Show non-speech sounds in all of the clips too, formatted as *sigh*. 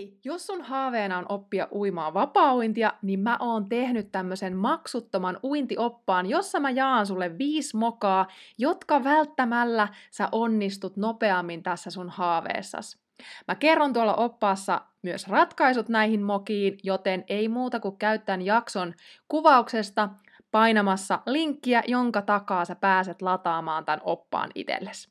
Hei, jos sun haaveena on oppia uimaan vapaa-uintia, niin mä oon tehnyt tämmöisen maksuttoman uintioppaan, jossa mä jaan sulle viisi mokaa, jotka välttämällä sä onnistut nopeammin tässä sun haaveessas. Mä kerron tuolla oppaassa myös ratkaisut näihin mokiin, joten ei muuta kuin käyttää jakson kuvauksesta painamassa linkkiä, jonka takaa sä pääset lataamaan tämän oppaan itsellesi.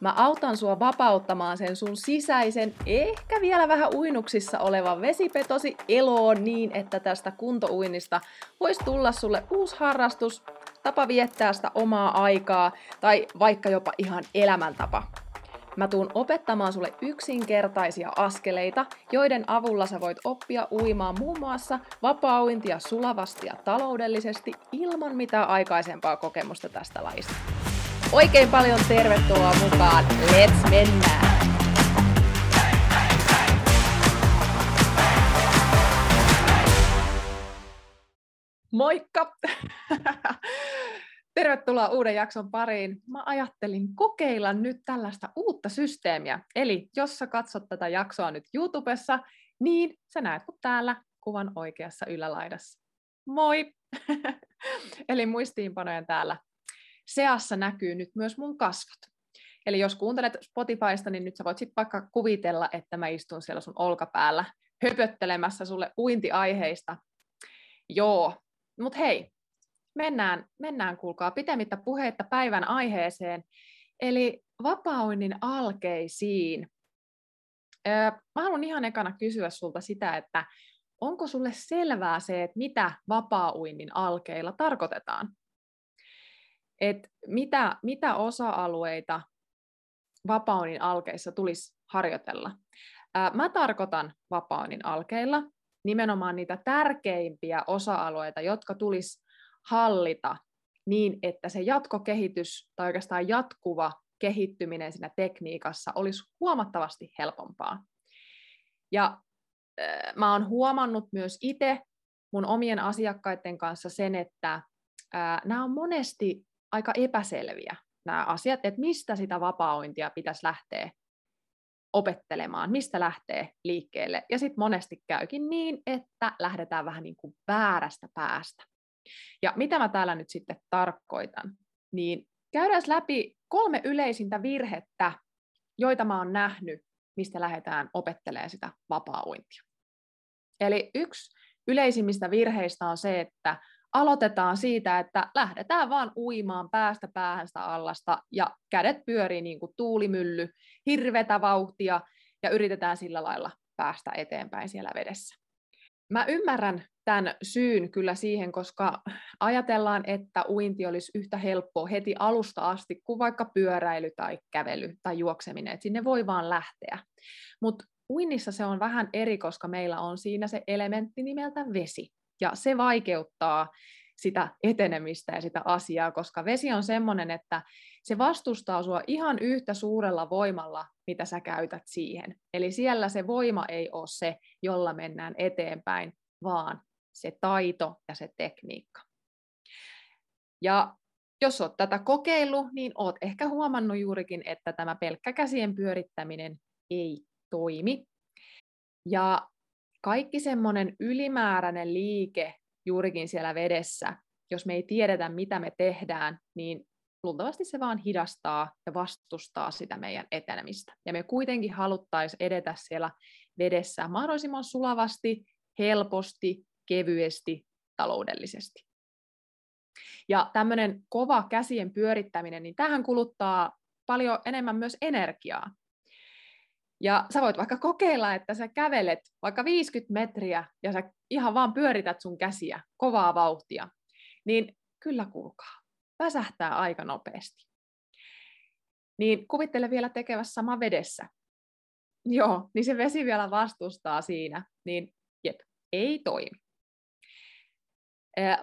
Mä autan sua vapauttamaan sen sun sisäisen, ehkä vielä vähän uinuksissa olevan vesipetosi eloon niin, että tästä kuntouinnista voisi tulla sulle uusi harrastus, tapa viettää sitä omaa aikaa tai vaikka jopa ihan elämäntapa. Mä tuun opettamaan sulle yksinkertaisia askeleita, joiden avulla sä voit oppia uimaan muun muassa vapaa-uintia sulavasti ja taloudellisesti ilman mitään aikaisempaa kokemusta tästä lajista. Oikein paljon tervetuloa mukaan. Let's mennään! Moikka! *laughs* Tervetuloa uuden jakson pariin. Mä ajattelin kokeilla nyt tällaista uutta systeemiä. Eli jos sä katsot tätä jaksoa nyt YouTubessa, niin sä näet kun täällä kuvan oikeassa ylälaidassa. Moi! *laughs* Eli muistiinpanojen täällä seassa näkyy nyt myös mun kasvot. Eli jos kuuntelet Spotifysta, niin nyt sä voit sitten vaikka kuvitella, että mä istun siellä sun olkapäällä höpöttelemässä sulle uintiaiheista. Joo, mutta hei, mennään, mennään kuulkaa pitemmittä puheitta päivän aiheeseen, eli vapauinnin alkeisiin. Mä haluan ihan ekana kysyä sulta sitä, että onko sulle selvää se, että mitä vapaa-uinnin alkeilla tarkoitetaan? Et mitä, mitä osa-alueita vapaunin alkeissa tulisi harjoitella? Mä tarkoitan vapaunin alkeilla nimenomaan niitä tärkeimpiä osa-alueita, jotka tulisi hallita niin, että se jatkokehitys tai oikeastaan jatkuva kehittyminen siinä tekniikassa olisi huomattavasti helpompaa. Ja äh, mä oon huomannut myös itse mun omien asiakkaiden kanssa sen, että nämä on monesti aika epäselviä nämä asiat, että mistä sitä vapaaointia pitäisi lähteä opettelemaan, mistä lähtee liikkeelle. Ja sitten monesti käykin niin, että lähdetään vähän niin kuin väärästä päästä. Ja mitä mä täällä nyt sitten tarkoitan, niin käydään läpi kolme yleisintä virhettä, joita mä oon nähnyt, mistä lähdetään opettelemaan sitä vapaa-uintia. Eli yksi yleisimmistä virheistä on se, että aloitetaan siitä, että lähdetään vaan uimaan päästä päähän sitä allasta ja kädet pyörii niin kuin tuulimylly, hirvetä vauhtia ja yritetään sillä lailla päästä eteenpäin siellä vedessä. Mä ymmärrän tämän syyn kyllä siihen, koska ajatellaan, että uinti olisi yhtä helppoa heti alusta asti kuin vaikka pyöräily tai kävely tai juokseminen, että sinne voi vaan lähteä. Mutta uinnissa se on vähän eri, koska meillä on siinä se elementti nimeltä vesi. Ja se vaikeuttaa sitä etenemistä ja sitä asiaa, koska vesi on semmoinen, että se vastustaa sua ihan yhtä suurella voimalla, mitä sä käytät siihen. Eli siellä se voima ei ole se, jolla mennään eteenpäin, vaan se taito ja se tekniikka. Ja jos olet tätä kokeillut, niin olet ehkä huomannut juurikin, että tämä pelkkä käsien pyörittäminen ei toimi. Ja kaikki semmoinen ylimääräinen liike juurikin siellä vedessä, jos me ei tiedetä, mitä me tehdään, niin luultavasti se vaan hidastaa ja vastustaa sitä meidän etenemistä. Ja me kuitenkin haluttaisiin edetä siellä vedessä mahdollisimman sulavasti, helposti, kevyesti, taloudellisesti. Ja tämmöinen kova käsien pyörittäminen, niin tähän kuluttaa paljon enemmän myös energiaa. Ja sä voit vaikka kokeilla, että sä kävelet vaikka 50 metriä ja sä ihan vaan pyörität sun käsiä kovaa vauhtia, niin kyllä kuulkaa, väsähtää aika nopeasti. Niin kuvittele vielä tekevässä sama vedessä. Joo, niin se vesi vielä vastustaa siinä, niin jep, ei toimi.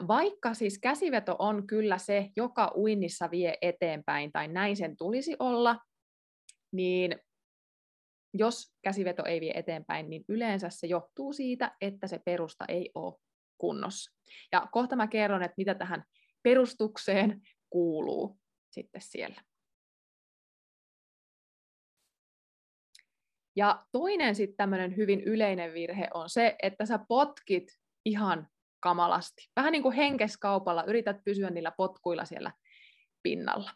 Vaikka siis käsiveto on kyllä se, joka uinnissa vie eteenpäin, tai näin sen tulisi olla, niin jos käsiveto ei vie eteenpäin, niin yleensä se johtuu siitä, että se perusta ei ole kunnossa. Ja kohta mä kerron, että mitä tähän perustukseen kuuluu sitten siellä. Ja toinen sitten tämmöinen hyvin yleinen virhe on se, että sä potkit ihan kamalasti. Vähän niin kuin henkeskaupalla yrität pysyä niillä potkuilla siellä pinnalla.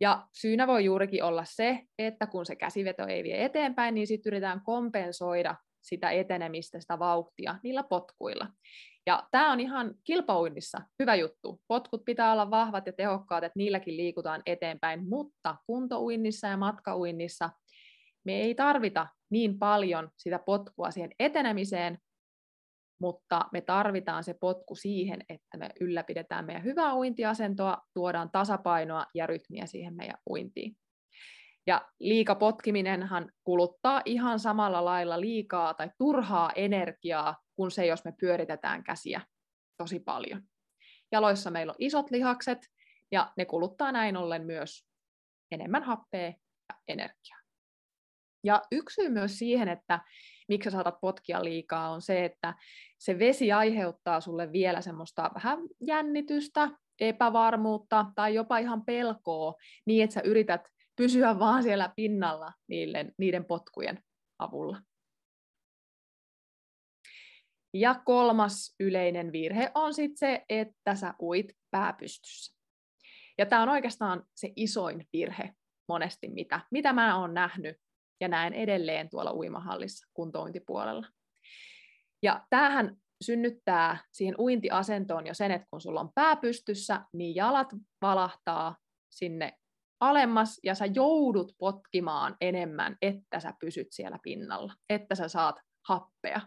Ja syynä voi juurikin olla se, että kun se käsiveto ei vie eteenpäin, niin sitten yritetään kompensoida sitä etenemistä, sitä vauhtia niillä potkuilla. Ja tämä on ihan kilpauinnissa hyvä juttu. Potkut pitää olla vahvat ja tehokkaat, että niilläkin liikutaan eteenpäin, mutta kuntouinnissa ja matkauinnissa me ei tarvita niin paljon sitä potkua siihen etenemiseen, mutta me tarvitaan se potku siihen, että me ylläpidetään meidän hyvää uintiasentoa, tuodaan tasapainoa ja rytmiä siihen meidän uintiin. Ja liika potkiminenhan kuluttaa ihan samalla lailla liikaa tai turhaa energiaa kuin se, jos me pyöritetään käsiä tosi paljon. Jaloissa meillä on isot lihakset ja ne kuluttaa näin ollen myös enemmän happea ja energiaa. Ja yksi syy myös siihen, että miksi sä saatat potkia liikaa, on se, että se vesi aiheuttaa sulle vielä semmoista vähän jännitystä, epävarmuutta tai jopa ihan pelkoa niin, että sä yrität pysyä vaan siellä pinnalla niiden, niiden potkujen avulla. Ja kolmas yleinen virhe on sitten se, että sä uit pääpystyssä. Ja tämä on oikeastaan se isoin virhe monesti, mitä, mitä mä oon nähnyt ja näen edelleen tuolla uimahallissa kuntointipuolella. Ja tämähän synnyttää siihen uintiasentoon jo sen, että kun sulla on pää pystyssä, niin jalat valahtaa sinne alemmas ja sä joudut potkimaan enemmän, että sä pysyt siellä pinnalla, että sä saat happea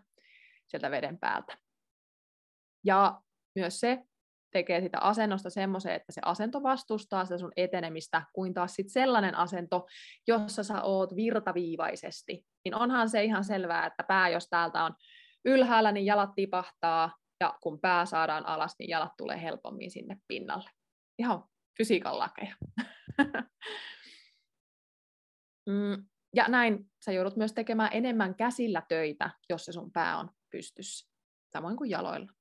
sieltä veden päältä. Ja myös se tekee sitä asennosta semmoisen, että se asento vastustaa sitä sun etenemistä, kuin taas sit sellainen asento, jossa sä oot virtaviivaisesti. Niin onhan se ihan selvää, että pää, jos täältä on ylhäällä, niin jalat tipahtaa, ja kun pää saadaan alas, niin jalat tulee helpommin sinne pinnalle. Ihan fysiikan lakeja. *laughs* Mm, ja näin sä joudut myös tekemään enemmän käsillä töitä, jos se sun pää on pystyssä, samoin kuin jaloilla.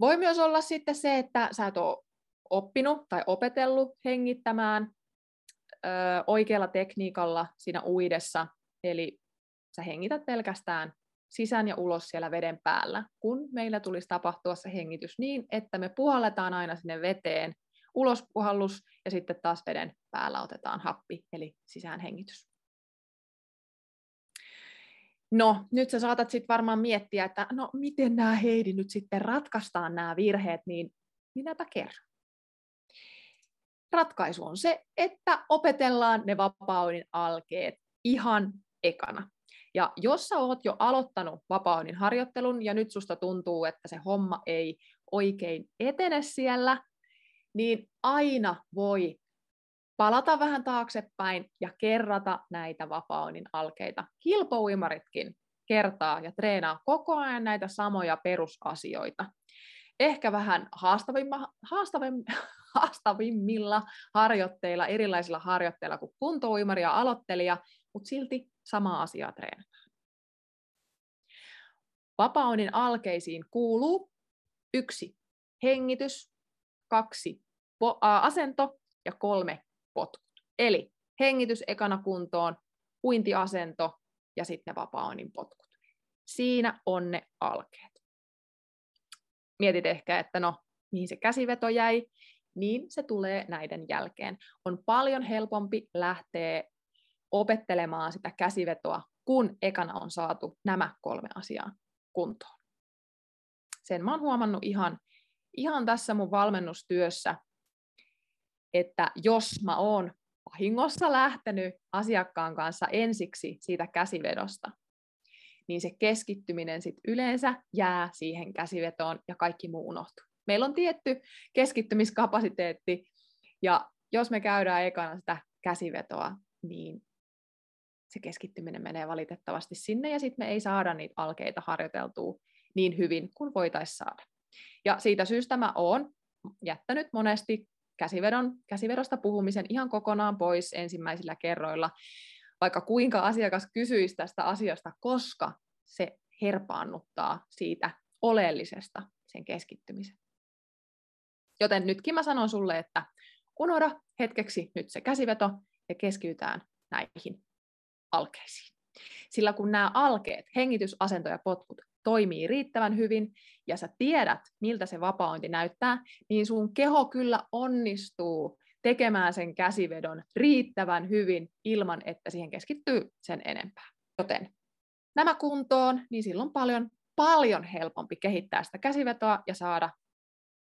Voi myös olla sitten se, että sä et ole oppinut tai opetellut hengittämään ö, oikealla tekniikalla siinä uidessa, eli sä hengität pelkästään sisään ja ulos siellä veden päällä, kun meillä tulisi tapahtua se hengitys niin, että me puhalletaan aina sinne veteen, ulospuhallus ja sitten taas veden päällä otetaan happi, eli sisäänhengitys. No, nyt sä saatat sitten varmaan miettiä, että no miten nämä Heidi nyt sitten ratkaistaan nämä virheet, niin minäpä kerron. Ratkaisu on se, että opetellaan ne vapaunin alkeet ihan ekana. Ja jos sä oot jo aloittanut vapaunin harjoittelun ja nyt susta tuntuu, että se homma ei oikein etene siellä, niin aina voi palata vähän taaksepäin ja kerrata näitä vapaunin alkeita. Kilpouimaritkin kertaa ja treenaa koko ajan näitä samoja perusasioita. Ehkä vähän haastavimma, haastavim, *laughs* haastavimmilla harjoitteilla, erilaisilla harjoitteilla kuin kuntouimari ja aloittelija, mutta silti sama asia treenataan. Vapaunin alkeisiin kuuluu yksi hengitys, kaksi asento ja kolme potkut. Eli hengitys ekana kuntoon, uintiasento ja sitten vapaa-onin potkut. Siinä on ne alkeet. Mietit ehkä, että no, mihin se käsiveto jäi, niin se tulee näiden jälkeen. On paljon helpompi lähteä opettelemaan sitä käsivetoa, kun ekana on saatu nämä kolme asiaa kuntoon. Sen mä oon huomannut ihan, ihan tässä mun valmennustyössä, että jos mä oon vahingossa lähtenyt asiakkaan kanssa ensiksi siitä käsivedosta, niin se keskittyminen sit yleensä jää siihen käsivetoon ja kaikki muu unohtuu. Meillä on tietty keskittymiskapasiteetti, ja jos me käydään ekana sitä käsivetoa, niin se keskittyminen menee valitettavasti sinne, ja sitten me ei saada niitä alkeita harjoiteltua niin hyvin kuin voitaisiin saada. Ja siitä syystä mä oon jättänyt monesti käsivedon, käsivedosta puhumisen ihan kokonaan pois ensimmäisillä kerroilla, vaikka kuinka asiakas kysyisi tästä asiasta, koska se herpaannuttaa siitä oleellisesta sen keskittymisen. Joten nytkin mä sanon sulle, että unohda hetkeksi nyt se käsiveto ja keskitytään näihin alkeisiin. Sillä kun nämä alkeet, hengitysasento ja potkut, toimii riittävän hyvin ja sä tiedät, miltä se vapaointi näyttää, niin sun keho kyllä onnistuu tekemään sen käsivedon riittävän hyvin ilman, että siihen keskittyy sen enempää. Joten nämä kuntoon, niin silloin paljon, paljon helpompi kehittää sitä käsivetoa ja saada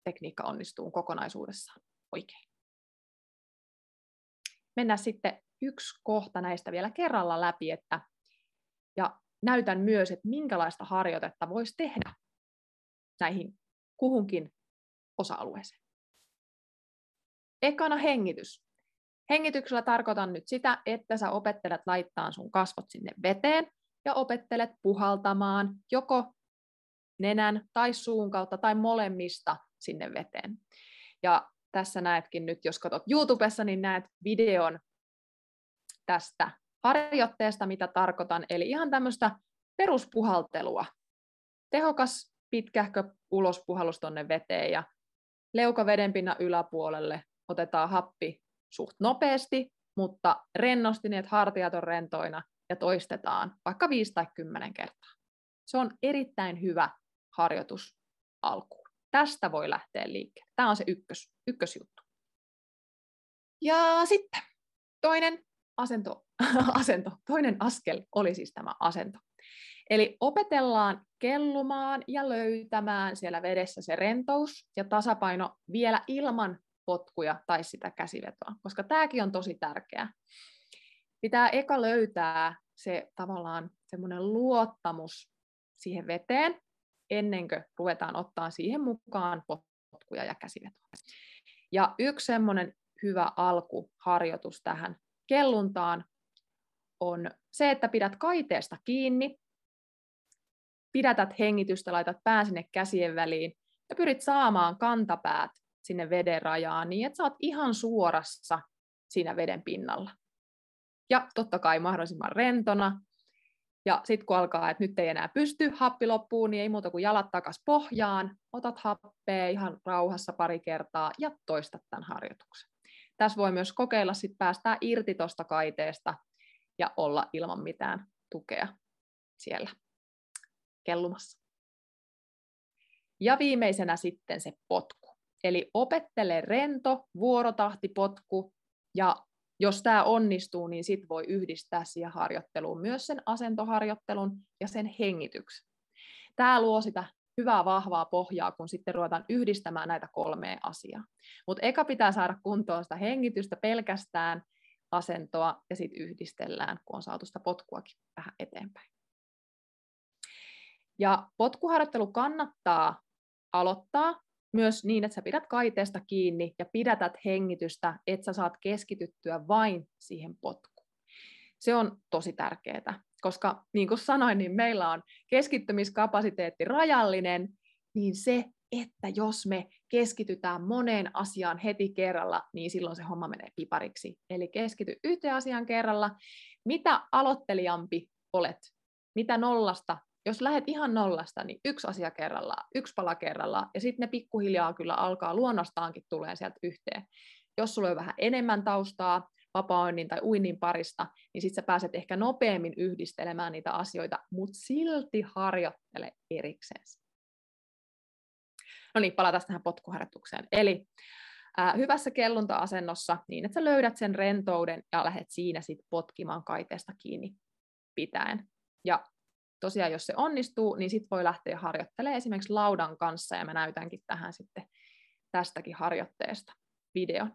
tekniikka onnistuu kokonaisuudessaan oikein. Mennään sitten yksi kohta näistä vielä kerralla läpi, että, näytän myös, että minkälaista harjoitetta voisi tehdä näihin kuhunkin osa-alueeseen. Ekana hengitys. Hengityksellä tarkoitan nyt sitä, että sä opettelet laittaa sun kasvot sinne veteen ja opettelet puhaltamaan joko nenän tai suun kautta tai molemmista sinne veteen. Ja tässä näetkin nyt, jos katsot YouTubessa, niin näet videon tästä harjoitteesta, mitä tarkoitan, eli ihan tämmöistä peruspuhaltelua. Tehokas pitkähkö ulospuhallus tuonne veteen ja leuka vedenpinnan yläpuolelle. Otetaan happi suht nopeasti, mutta rennosti niin, että hartiat on rentoina ja toistetaan vaikka 5 tai 10 kertaa. Se on erittäin hyvä harjoitus alkuun. Tästä voi lähteä liikkeelle. Tämä on se ykkös, ykkösjuttu. Ja sitten toinen asento, *laughs* asento, toinen askel oli siis tämä asento. Eli opetellaan kellumaan ja löytämään siellä vedessä se rentous ja tasapaino vielä ilman potkuja tai sitä käsivetoa, koska tämäkin on tosi tärkeää. Pitää eka löytää se tavallaan semmoinen luottamus siihen veteen, ennen kuin ruvetaan ottaa siihen mukaan potkuja ja käsivetoa. Ja yksi semmoinen hyvä alkuharjoitus tähän kelluntaan on se, että pidät kaiteesta kiinni, pidätät hengitystä, laitat pään sinne käsien väliin ja pyrit saamaan kantapäät sinne veden rajaan niin, että sä oot ihan suorassa siinä veden pinnalla. Ja totta kai mahdollisimman rentona. Ja sitten kun alkaa, että nyt ei enää pysty, happi loppuu, niin ei muuta kuin jalat takas pohjaan, otat happea ihan rauhassa pari kertaa ja toistat tämän harjoituksen. Tässä voi myös kokeilla sit päästää irti tuosta kaiteesta ja olla ilman mitään tukea siellä kellumassa. Ja viimeisenä sitten se potku. Eli opettele rento, vuorotahti, potku ja jos tämä onnistuu, niin sit voi yhdistää siihen harjoitteluun myös sen asentoharjoittelun ja sen hengityksen. Tämä luo sitä hyvää vahvaa pohjaa, kun sitten ruvetaan yhdistämään näitä kolmea asiaa. Mutta eka pitää saada kuntoon sitä hengitystä pelkästään, asentoa ja sitten yhdistellään, kun on saatu sitä potkuakin vähän eteenpäin. Ja potkuharjoittelu kannattaa aloittaa myös niin, että sä pidät kaiteesta kiinni ja pidätät hengitystä, että sä saat keskityttyä vain siihen potkuun. Se on tosi tärkeää, koska niin kuin sanoin, niin meillä on keskittymiskapasiteetti rajallinen, niin se, että jos me keskitytään moneen asiaan heti kerralla, niin silloin se homma menee pipariksi. Eli keskity yhteen asiaan kerralla. Mitä aloittelijampi olet, mitä nollasta jos lähdet ihan nollasta, niin yksi asia kerrallaan, yksi pala kerrallaan, ja sitten ne pikkuhiljaa kyllä alkaa luonnostaankin tulee sieltä yhteen. Jos sulla on vähän enemmän taustaa vapaa tai uinnin parista, niin sitten sä pääset ehkä nopeammin yhdistelemään niitä asioita, mutta silti harjoittele erikseen. No niin, palataan tähän potkuharjoitukseen. Eli ää, hyvässä kellunta-asennossa niin, että sä löydät sen rentouden ja lähdet siinä sitten potkimaan kaiteesta kiinni pitäen. Ja tosiaan jos se onnistuu, niin sitten voi lähteä harjoittelemaan esimerkiksi laudan kanssa, ja mä näytänkin tähän sitten tästäkin harjoitteesta videon.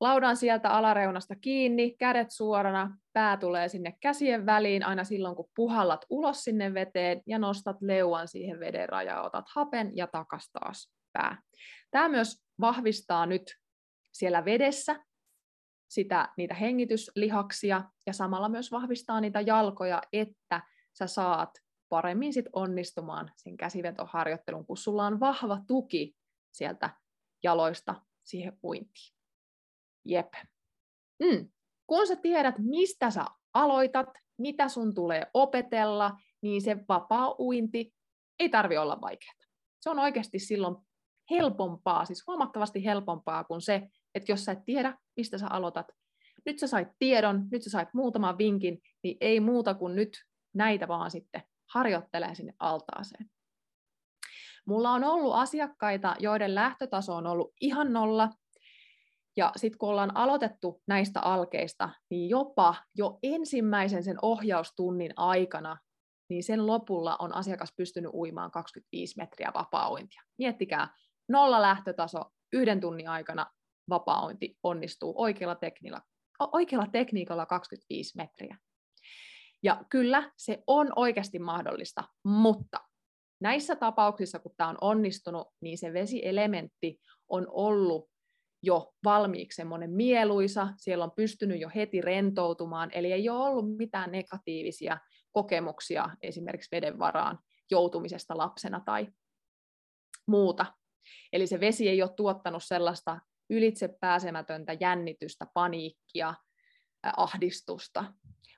Laudan sieltä alareunasta kiinni, kädet suorana, pää tulee sinne käsien väliin aina silloin, kun puhallat ulos sinne veteen ja nostat leuan siihen veden rajaan, otat hapen ja takas taas pää. Tämä myös vahvistaa nyt siellä vedessä sitä, niitä hengityslihaksia ja samalla myös vahvistaa niitä jalkoja, että sä saat paremmin sit onnistumaan sen käsivetoharjoittelun, kun sulla on vahva tuki sieltä jaloista siihen uintiin. Jep. Mm. Kun sä tiedät, mistä sä aloitat, mitä sun tulee opetella, niin se vapaa uinti ei tarvi olla vaikeaa. Se on oikeasti silloin helpompaa, siis huomattavasti helpompaa kuin se, että jos sä et tiedä, mistä sä aloitat, nyt sä sait tiedon, nyt sä sait muutaman vinkin, niin ei muuta kuin nyt näitä vaan sitten harjoittelee sinne altaaseen. Mulla on ollut asiakkaita, joiden lähtötaso on ollut ihan nolla, ja sitten kun ollaan aloitettu näistä alkeista, niin jopa jo ensimmäisen sen ohjaustunnin aikana, niin sen lopulla on asiakas pystynyt uimaan 25 metriä vapaa-uintia. Miettikää, nolla lähtötaso, yhden tunnin aikana vapaa onnistuu oikealla tekniikalla, oikealla tekniikalla 25 metriä. Ja kyllä, se on oikeasti mahdollista, mutta näissä tapauksissa, kun tämä on onnistunut, niin se vesielementti on ollut jo valmiiksi semmoinen mieluisa, siellä on pystynyt jo heti rentoutumaan, eli ei ole ollut mitään negatiivisia kokemuksia esimerkiksi veden varaan joutumisesta lapsena tai muuta. Eli se vesi ei ole tuottanut sellaista ylitse pääsemätöntä jännitystä, paniikkia, ahdistusta.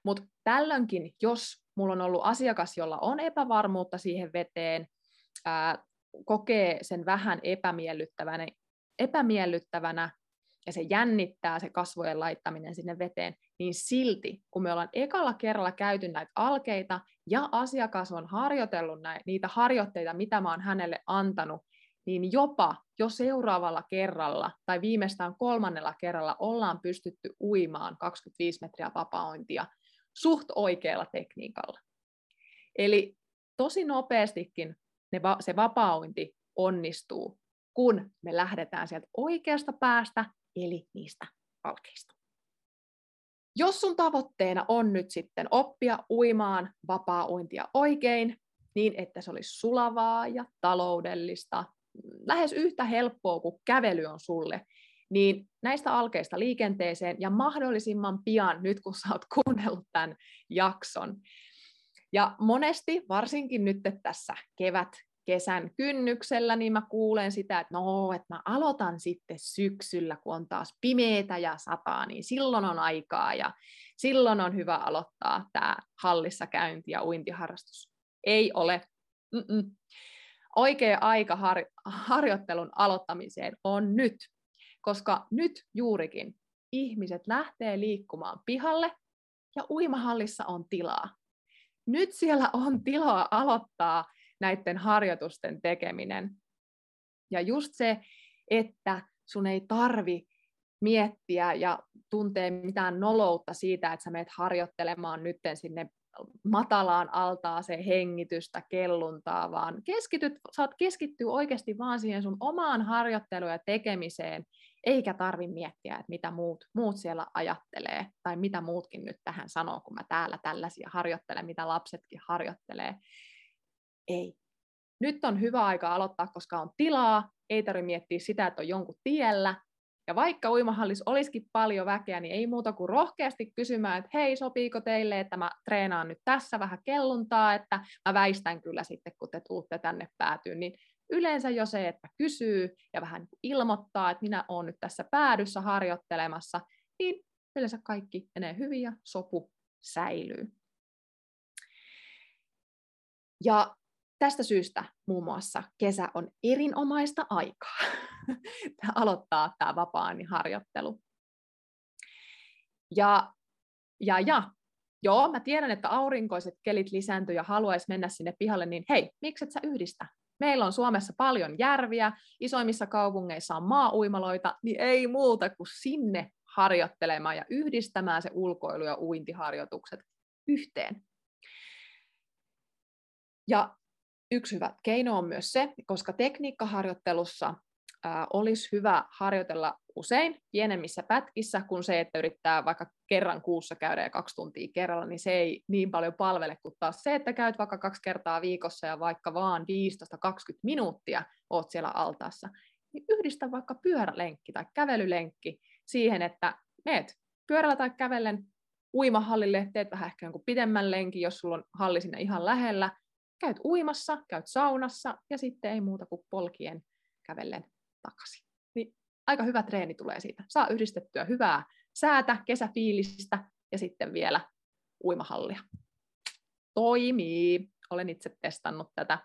Mutta tällöinkin, jos mulla on ollut asiakas, jolla on epävarmuutta siihen veteen, kokee sen vähän epämiellyttävänä, epämiellyttävänä ja se jännittää se kasvojen laittaminen sinne veteen, niin silti, kun me ollaan ekalla kerralla käyty näitä alkeita ja asiakas on harjoitellut näitä, niitä harjoitteita, mitä mä oon hänelle antanut, niin jopa jo seuraavalla kerralla tai viimeistään kolmannella kerralla ollaan pystytty uimaan 25 metriä vapaointia suht oikealla tekniikalla. Eli tosi nopeastikin ne va- se vapaointi onnistuu, kun me lähdetään sieltä oikeasta päästä, eli niistä alkeista. Jos sun tavoitteena on nyt sitten oppia uimaan vapaa-uintia oikein, niin että se olisi sulavaa ja taloudellista, lähes yhtä helppoa kuin kävely on sulle, niin näistä alkeista liikenteeseen ja mahdollisimman pian, nyt kun sä oot kuunnellut tämän jakson. Ja monesti, varsinkin nyt tässä kevät, kesän kynnyksellä, niin mä kuulen sitä, että no, että mä aloitan sitten syksyllä, kun on taas pimeätä ja sataa, niin silloin on aikaa ja silloin on hyvä aloittaa tämä hallissa käynti ja uintiharrastus. Ei ole. Mm-mm. Oikea aika har- harjoittelun aloittamiseen on nyt koska nyt juurikin ihmiset lähtee liikkumaan pihalle ja uimahallissa on tilaa. Nyt siellä on tilaa aloittaa näiden harjoitusten tekeminen. Ja just se, että sun ei tarvi miettiä ja tuntee mitään noloutta siitä, että sä meet harjoittelemaan nytten sinne matalaan altaaseen hengitystä, kelluntaa, vaan keskityt, saat keskittyä oikeasti vaan siihen sun omaan harjoitteluun ja tekemiseen, eikä tarvi miettiä, että mitä muut, muut siellä ajattelee, tai mitä muutkin nyt tähän sanoo, kun mä täällä tällaisia harjoittelen, mitä lapsetkin harjoittelee. Ei. Nyt on hyvä aika aloittaa, koska on tilaa, ei tarvitse miettiä sitä, että on jonkun tiellä, ja vaikka uimahallissa olisikin paljon väkeä, niin ei muuta kuin rohkeasti kysymään, että hei, sopiiko teille, että mä treenaan nyt tässä vähän kelluntaa, että mä väistän kyllä sitten, kun te tuutte tänne päätyyn, niin yleensä jo se, että kysyy ja vähän ilmoittaa, että minä olen nyt tässä päädyssä harjoittelemassa, niin yleensä kaikki menee hyvin ja sopu säilyy. Ja tästä syystä muun muassa kesä on erinomaista aikaa *laughs* aloittaa tämä vapaa harjoittelu. Ja, ja, ja joo, mä tiedän, että aurinkoiset kelit lisääntyy ja haluaisi mennä sinne pihalle, niin hei, miksi et sä yhdistä? Meillä on Suomessa paljon järviä, isoimmissa kaupungeissa on maa-uimaloita, niin ei muuta kuin sinne harjoittelemaan ja yhdistämään se ulkoilu- ja uintiharjoitukset yhteen. Ja yksi hyvä keino on myös se, koska tekniikkaharjoittelussa ää, olisi hyvä harjoitella usein pienemmissä pätkissä kuin se, että yrittää vaikka kerran kuussa käydä ja kaksi tuntia kerralla, niin se ei niin paljon palvele kuin taas se, että käyt vaikka kaksi kertaa viikossa ja vaikka vaan 15-20 minuuttia oot siellä altaassa, niin yhdistä vaikka pyörälenkki tai kävelylenkki siihen, että meet pyörällä tai kävellen uimahallille, teet vähän ehkä jonkun pidemmän lenkin, jos sulla on halli sinne ihan lähellä, käyt uimassa, käyt saunassa ja sitten ei muuta kuin polkien kävellen takaisin. Niin aika hyvä treeni tulee siitä. Saa yhdistettyä hyvää säätä, kesäfiilistä ja sitten vielä uimahallia. Toimii. Olen itse testannut tätä.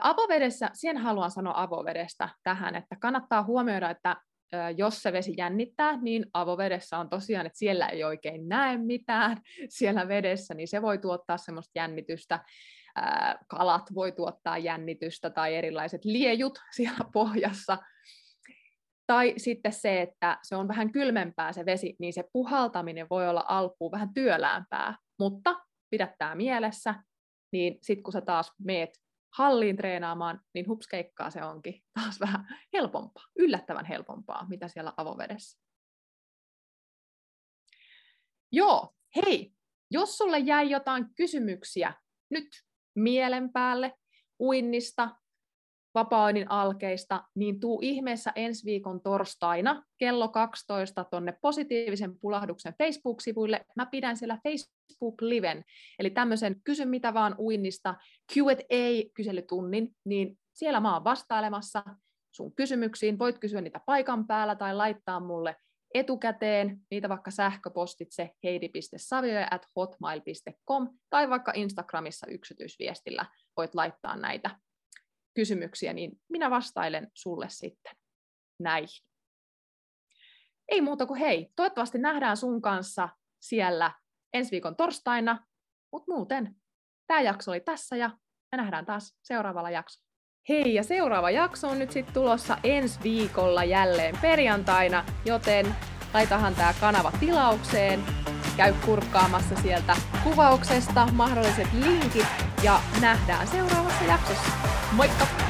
Avovedessä, siihen haluan sanoa avovedestä tähän, että kannattaa huomioida, että jos se vesi jännittää, niin avovedessä on tosiaan, että siellä ei oikein näe mitään *laughs* siellä vedessä, niin se voi tuottaa semmoista jännitystä. Kalat voi tuottaa jännitystä tai erilaiset liejut *laughs* siellä pohjassa. Tai sitten se, että se on vähän kylmempää se vesi, niin se puhaltaminen voi olla alkuun vähän työläämpää. Mutta pidä tämä mielessä, niin sitten kun sä taas meet halliin treenaamaan, niin hupskeikkaa se onkin taas vähän helpompaa, yllättävän helpompaa, mitä siellä avovedessä. Joo, hei, jos sulle jäi jotain kysymyksiä nyt mielen päälle uinnista, vapaa alkeista, niin tuu ihmeessä ensi viikon torstaina kello 12 tonne positiivisen pulahduksen Facebook-sivuille. Mä pidän siellä Facebook-liven, eli tämmöisen kysy mitä vaan uinnista Q&A-kyselytunnin, niin siellä mä oon vastailemassa sun kysymyksiin. Voit kysyä niitä paikan päällä tai laittaa mulle etukäteen, niitä vaikka sähköpostitse heidi.savioja tai vaikka Instagramissa yksityisviestillä voit laittaa näitä kysymyksiä, niin minä vastailen sulle sitten näihin. Ei muuta kuin hei, toivottavasti nähdään sun kanssa siellä ensi viikon torstaina, mutta muuten tämä jakso oli tässä ja me nähdään taas seuraavalla jaksolla. Hei, ja seuraava jakso on nyt sitten tulossa ensi viikolla jälleen perjantaina, joten laitahan tämä kanava tilaukseen, käy kurkkaamassa sieltä kuvauksesta mahdolliset linkit ja nähdään seuraavassa jaksossa. Moikka!